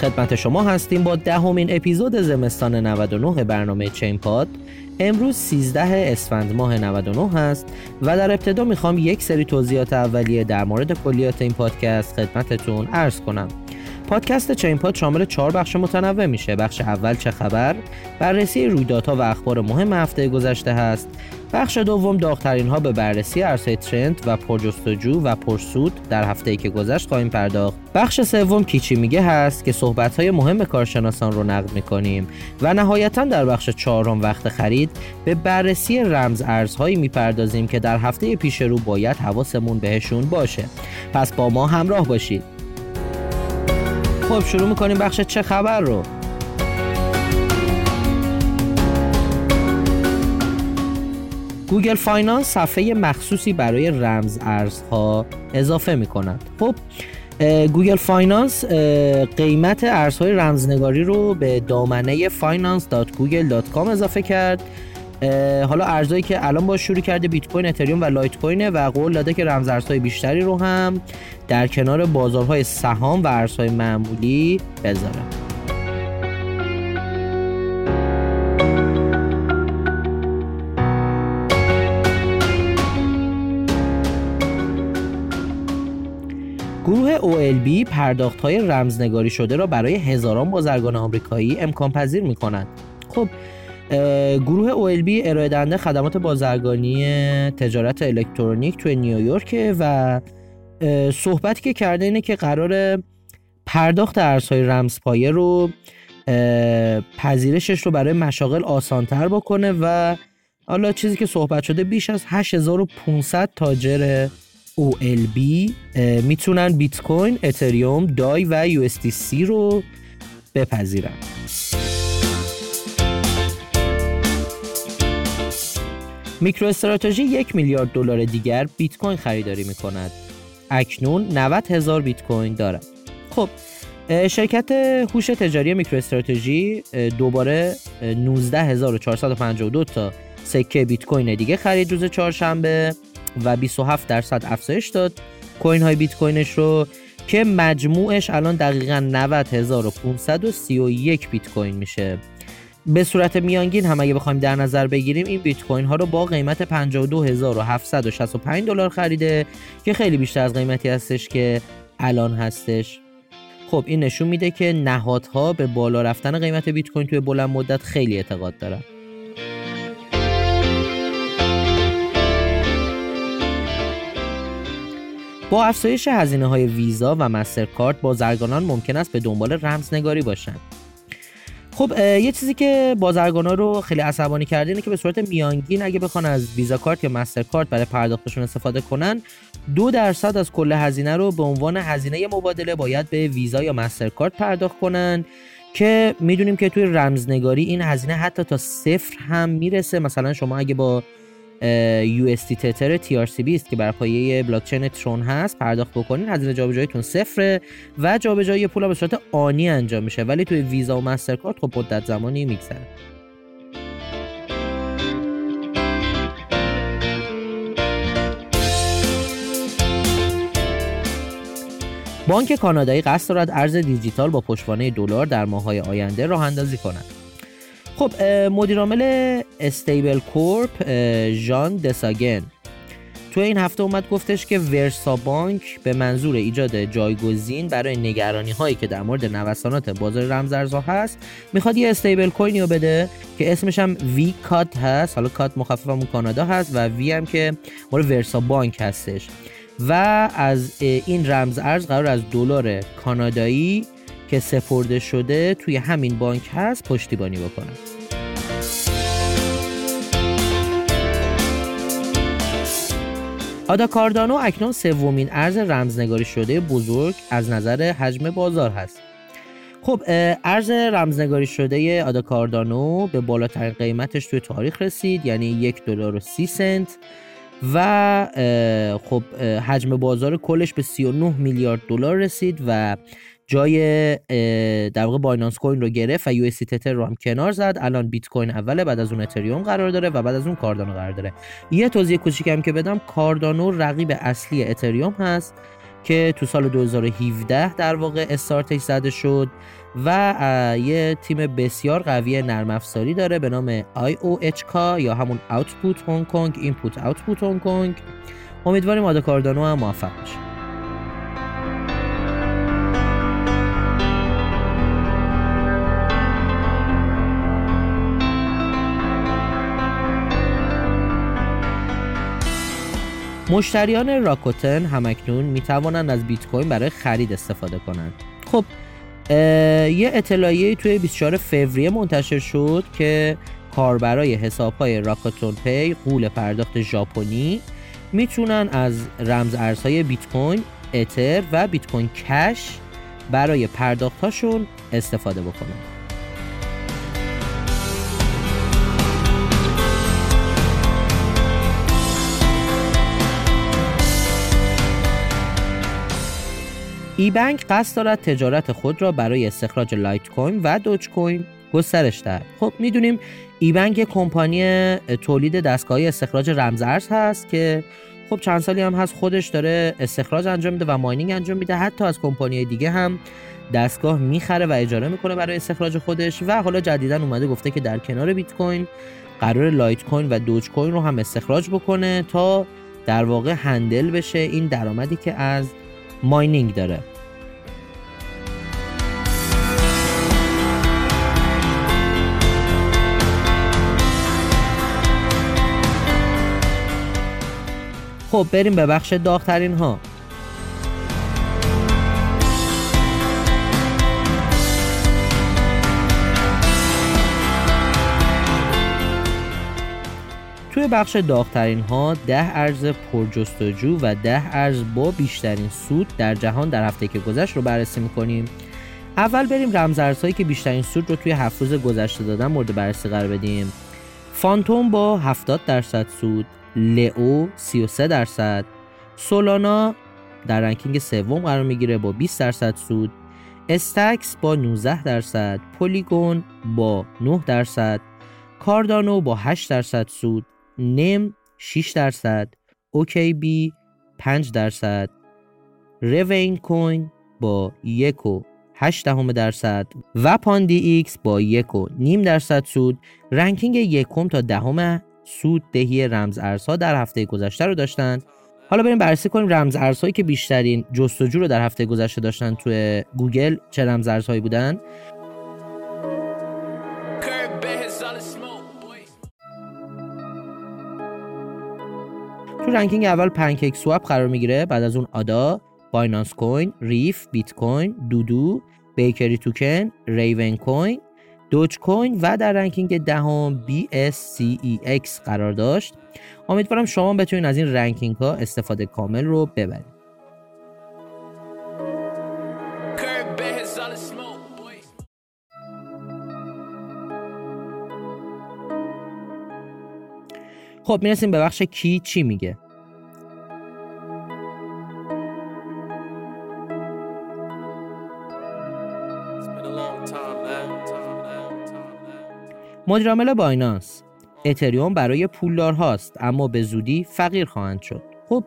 خدمت شما هستیم با دهمین اپیزود زمستان 99 برنامه چین پاد. امروز 13 اسفند ماه 99 هست و در ابتدا می‌خوام یک سری توضیحات اولیه در مورد کلیات این پادکست خدمتتون عرض کنم. پادکست چین پاد شامل چهار بخش متنوع میشه. بخش اول چه خبر؟ بررسی رویدادها و اخبار مهم هفته گذشته هست. بخش دوم داغترین ها به بررسی ارزهای ترند و پرجستجو و پرسود در هفته که گذشت خواهیم پرداخت. بخش سوم کیچی میگه هست که صحبت های مهم کارشناسان رو نقد می‌کنیم و نهایتا در بخش چهارم وقت خرید به بررسی رمز ارزهایی می‌پردازیم که در هفته پیش رو باید حواسمون بهشون باشه. پس با ما همراه باشید. خب شروع می‌کنیم بخش چه خبر رو. Google Finance صفحه مخصوصی برای رمز ارزها اضافه می کند خب Google Finance قیمت ارزهای رمزنگاری رو به دامنه finance.google.com اضافه کرد. حالا ارزهایی که الان با شروع کرده بیت کوین اتریوم و لایت کوینه و قول داده که رمز ارزهای بیشتری رو هم در کنار بازارهای سهام و ارزهای معمولی بذاره. OLB پرداخت های رمزنگاری شده را برای هزاران بازرگان آمریکایی امکان پذیر می کنند. خب گروه OLB ارائه دهنده خدمات بازرگانی تجارت الکترونیک توی نیویورک و صحبتی که کرده اینه که قرار پرداخت ارزهای رمزپایه رو پذیرشش رو برای مشاغل آسانتر بکنه و حالا چیزی که صحبت شده بیش از 8500 تاجر OLB می‌تونن بیت کوین، اتریوم، دای و USDC رو بپذیرن. میکرو استراتژی یک میلیارد دلار دیگر بیت کوین خریداری می کند. اکنون 90 هزار بیت کوین دارد. خب شرکت هوش تجاری میکرو استراتژی دوباره 19452 تا سکه بیت کوین دیگه خرید روز چهارشنبه و 27 درصد افزایش داد. کوین های بیت کوینش رو که مجموعش الان دقیقا 90531 بیت کوین میشه. به صورت میانگین هم اگه بخوایم در نظر بگیریم این بیت کوین ها رو با قیمت 52765 دلار خریده که خیلی بیشتر از قیمتی هستش که الان هستش. خب این نشون میده که نهادها به بالا رفتن قیمت بیت کوین توی بلند مدت خیلی اعتقاد دارن. با افزایش هزینه های ویزا و مسترکارت بازرگانان ممکن است به دنبال رمزنگاری باشند. خب یه چیزی که بازرگانا رو خیلی عصبانی کرده اینه که به صورت میانگین اگه بخوان از ویزا کارت یا مستر کارت برای پرداختشون استفاده کنن دو درصد از کل هزینه رو به عنوان هزینه مبادله باید به ویزا یا مستر کارت پرداخت کنن که می‌دونیم که توی رمزنگاری این هزینه حتی تا صفر هم می‌رسه. مثلا شما اگه با UST تتر TRCB است که بر پایه بلاک چین ترون هست. پرداخت بکنین. هزینه جابجاییتون صفره و جابجایی پول به صورت آنی انجام میشه. ولی توی ویزا و مسترکارت خب مدت زمانی میگذره. بانک کانادایی قصد دارد ارز دیجیتال با پشتوانه دلار در ماه‌های آینده راه اندازی کند. خب مدیرعامل استیبل کورپ ژان دساگن تو این هفته اومد گفتش که ورسا بانک به منظور ایجاد جایگزین برای نگرانی هایی که در مورد نوسانات بازار رمزارزها هست می‌خواد یه استیبل کوینی رو بده که اسمش هم وی کات هست. حالا کات مخفف همون کانادا هست و وی هم که مال ورسا بانک هستش. و از این رمز ارز قرار از دلار کانادایی که سپرده شده توی همین بانک هست پشتیبانی بکنه آدا کاردانو اکنون سومین ارز رمزنگاری شده بزرگ از نظر حجم بازار هست. خب ارز رمزنگاری شده آدا کاردانو به بالاترین قیمتش توی تاریخ رسید یعنی یک دلار و سی سنت و خب حجم بازار کلش به 39 میلیارد دلار رسید و جای در واقع بایننس کوین رو گرفت و US رو هم کنار زد. الان بیت کوین اوله بعد از اون اتریوم قرار داره و بعد از اون کاردانو قرار داره. یه توضیح کوچیکم که بدم کاردانو رقیب اصلی اتریوم هست که تو سال 2017 در واقع استارتش زده شد و یه تیم بسیار قوی نرم افزاری داره به نام IOHK یا همون Output Hong Kong Input Output Hong Kong. امیدواریم آدا کاردانو هم موفق باشه مشتریان راکوتن همکنون می توانند از بیت کوین برای خرید استفاده کنند. خب یه اطلاعیه توی 24 فوریه منتشر شد که کاربرای حسابهای راکوتن Pay غول پرداخت ژاپنی می‌تونن از رمز ارزهای بیت کوین، اتر و بیت کوین کش برای پرداختهاشون استفاده بکنن. ایبنگ قصد دارد تجارت خود را برای استخراج لایت کوین و دوج کوین گسترش دهد. خب می‌دونیم ایبنگ کمپانی تولید دستگاهی استخراج رمز ارز هست که خب چند سالی هم هست خودش داره استخراج انجام میده و mining انجام میده. حتی از کمپانی دیگه هم دستگاه می‌خره و اجاره می‌کنه برای استخراج خودش و حالا جدیدا اومده گفته که در کنار بیت کوین قراره لایت کوین و دوج کوین رو هم استخراج بکنه تا در واقع handle بشه این درآمدی که از mining داره. خب بریم به بخش داغترین ها بخش داغترین ها ده ارز پرجستجو و ده ارز با بیشترین سود در جهان در هفته که گذشت رو بررسی می‌کنیم. اول بریم رمزارزهایی که بیشترین سود رو توی هفت روز گذشته دادن مورد بررسی قرار بدیم. فانتوم با 70 درصد سود لئو 33 درصد سولانا در ranking سوم قرار می‌گیره با 20 درصد سود استکس با 19 درصد پولیگون با 9 درصد کاردانو با 8 درصد سود نم 6 درصد. OKB 5 درصد. ریون کوین با 1 و 8 دهم درصد و پاندی ایکس با 1 و نیم درصد سود. ranking یکم تا دهم سود دهی رمز ارزها در هفته گذشته رو داشتن حالا بریم بررسی کنیم رمز ارزهایی که بیشترین جستجو رو در هفته گذشته داشتن توی گوگل چه رمز ارزهایی بودن. تو ranking اول پنکیک سواپ قرار می‌گیره. بعد از اون آدا بایننس کوین ریف بیت کوین دودو بیکری توکن ریون کوین دوج کوین و در ranking دهم BSCEX قرار داشت. امیدوارم شما بتونید از این ranking ها استفاده کامل رو ببرید خب می‌رسیم به بخش کی چی میگه؟ مدیرعامل بایننس اتریوم برای پولدار هاست اما به زودی فقیر خواهند شد. خب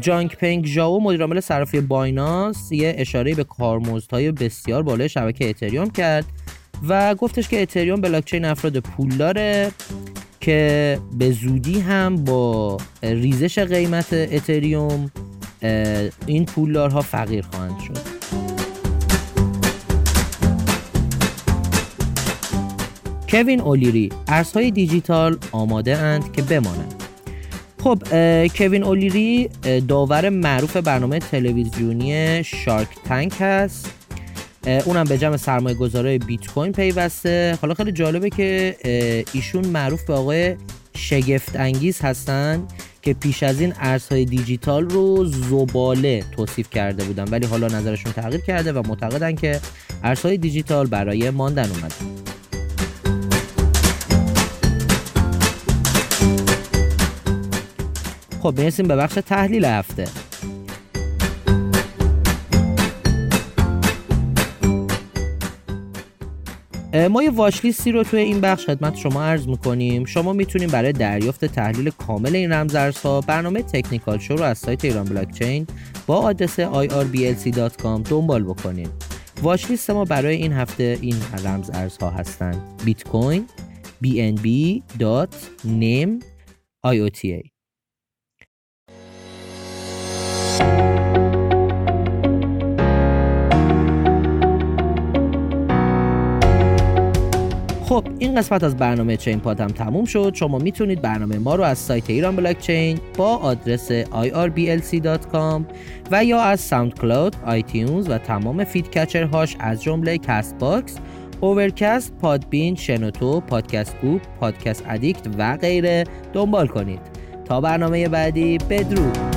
چانگ پنگ ژائو مدیرعامل صرافی بایننس یه اشاره به کارمزدهای بسیار بالای شبکه اتریوم کرد و گفتش که اتریوم بلاکچین افراد پولداره. که به زودی هم با ریزش قیمت اتریوم این پولدارها فقیر خواهند شد. کوین اولیری ارزهای دیجیتال آماده اند که بمانند. خب کوین اولیری داور معروف برنامه تلویزیونی Shark Tank هست. اونم به جمع سرمایه گذارای بیت کوین پیوسته. حالا خیلی جالبه که ایشون معروف به آقای شگفت انگیز هستن که پیش از این ارزهای دیجیتال رو زباله توصیف کرده بودن ولی حالا نظرشون تغییر کرده و معتقدن که ارزهای دیجیتال برای ماندن اومده خب برسیم به بخش تحلیل هفته. ما یه واچلیستی رو توی این بخش خدمت شما عرض می‌کنیم. شما می‌تونید برای دریافت تحلیل کامل این رمزارزها برنامه تکنیکال شو رو از سایت ایران بلاکچین با آدرس irblc.com دنبال بکنید. واچلیست ما برای این هفته این رمز ارزها هستند بیت کوین bnb name IOTA خب این قسمت از برنامه چین پاد هم تموم شد. شما می‌تونید برنامه ما رو از سایت ایران بلاکچین با آدرس irblc.com و یا از SoundCloud، iTunes و تمام feed catcher هاش از جمله Castbox، Overcast، Podbean، شنوتو، Podcast Go، Podcast Addict و غیره دنبال کنید. تا برنامه بعدی بدرود.